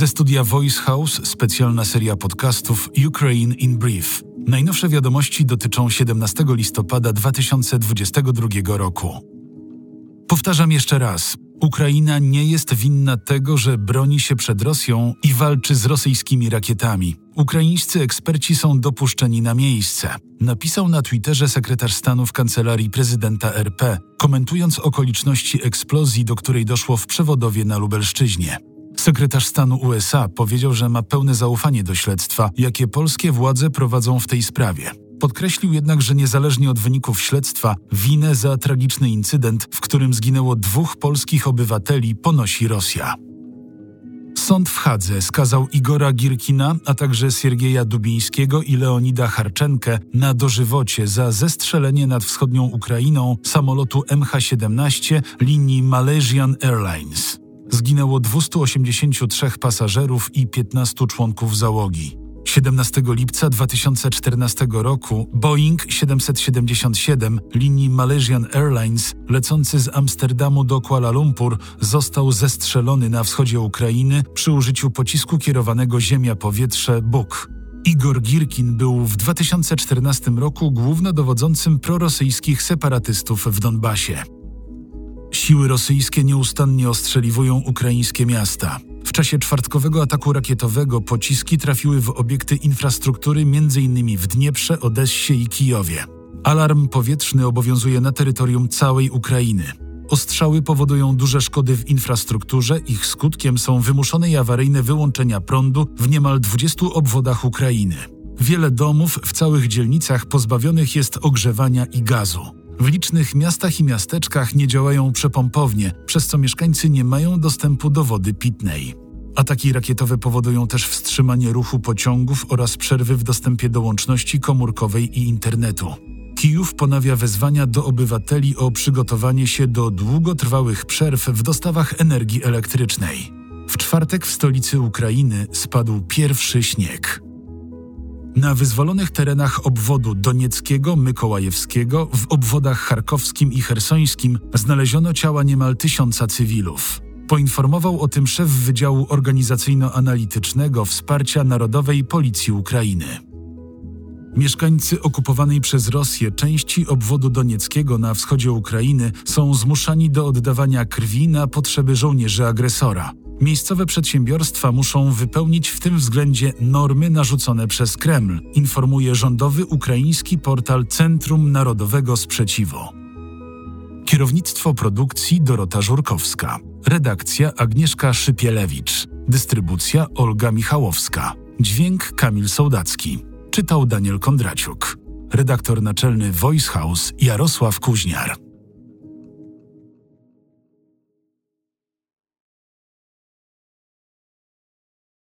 Ze studia Voice House specjalna seria podcastów Ukraine in Brief. Najnowsze wiadomości dotyczą 17 listopada 2022 roku. Powtarzam jeszcze raz. Ukraina nie jest winna tego, że broni się przed Rosją i walczy z rosyjskimi rakietami. Ukraińscy eksperci są dopuszczeni na miejsce, napisał na Twitterze sekretarz stanu w kancelarii prezydenta RP, komentując okoliczności eksplozji, do której doszło w przewodowie na Lubelszczyźnie. Sekretarz stanu USA powiedział, że ma pełne zaufanie do śledztwa, jakie polskie władze prowadzą w tej sprawie. Podkreślił jednak, że niezależnie od wyników śledztwa, winę za tragiczny incydent, w którym zginęło dwóch polskich obywateli, ponosi Rosja. Sąd w Hadze skazał Igora Girkina, a także Siergieja Dubińskiego i Leonida Harczenkę na dożywocie za zestrzelenie nad wschodnią Ukrainą samolotu MH17 linii Malaysian Airlines. Zginęło 283 pasażerów i 15 członków załogi. 17 lipca 2014 roku Boeing 777 linii Malaysian Airlines lecący z Amsterdamu do Kuala Lumpur został zestrzelony na wschodzie Ukrainy przy użyciu pocisku kierowanego ziemia-powietrze Buk. Igor Girkin był w 2014 roku głównodowodzącym prorosyjskich separatystów w Donbasie. Siły rosyjskie nieustannie ostrzeliwują ukraińskie miasta. W czasie czwartkowego ataku rakietowego pociski trafiły w obiekty infrastruktury m.in. w Dnieprze, Odessie i Kijowie. Alarm powietrzny obowiązuje na terytorium całej Ukrainy. Ostrzały powodują duże szkody w infrastrukturze, ich skutkiem są wymuszone i awaryjne wyłączenia prądu w niemal 20 obwodach Ukrainy. Wiele domów w całych dzielnicach pozbawionych jest ogrzewania i gazu. W licznych miastach i miasteczkach nie działają przepompownie, przez co mieszkańcy nie mają dostępu do wody pitnej. Ataki rakietowe powodują też wstrzymanie ruchu pociągów oraz przerwy w dostępie do łączności komórkowej i internetu. Kijów ponawia wezwania do obywateli o przygotowanie się do długotrwałych przerw w dostawach energii elektrycznej. W czwartek w stolicy Ukrainy spadł pierwszy śnieg. Na wyzwolonych terenach obwodu donieckiego, mykołajewskiego, w obwodach charkowskim i hersońskim znaleziono ciała niemal tysiąca cywilów. Poinformował o tym szef Wydziału Organizacyjno-Analitycznego Wsparcia Narodowej Policji Ukrainy. Mieszkańcy okupowanej przez Rosję części obwodu donieckiego na wschodzie Ukrainy są zmuszani do oddawania krwi na potrzeby żołnierzy agresora. Miejscowe przedsiębiorstwa muszą wypełnić w tym względzie normy narzucone przez Kreml, informuje rządowy ukraiński portal Centrum Narodowego Sprzeciwu. Kierownictwo produkcji Dorota Żurkowska. Redakcja Agnieszka Szypielewicz. Dystrybucja Olga Michałowska. Dźwięk Kamil Sołdacki. Czytał Daniel Kondraciuk. Redaktor naczelny Voice House Jarosław Kuźniar.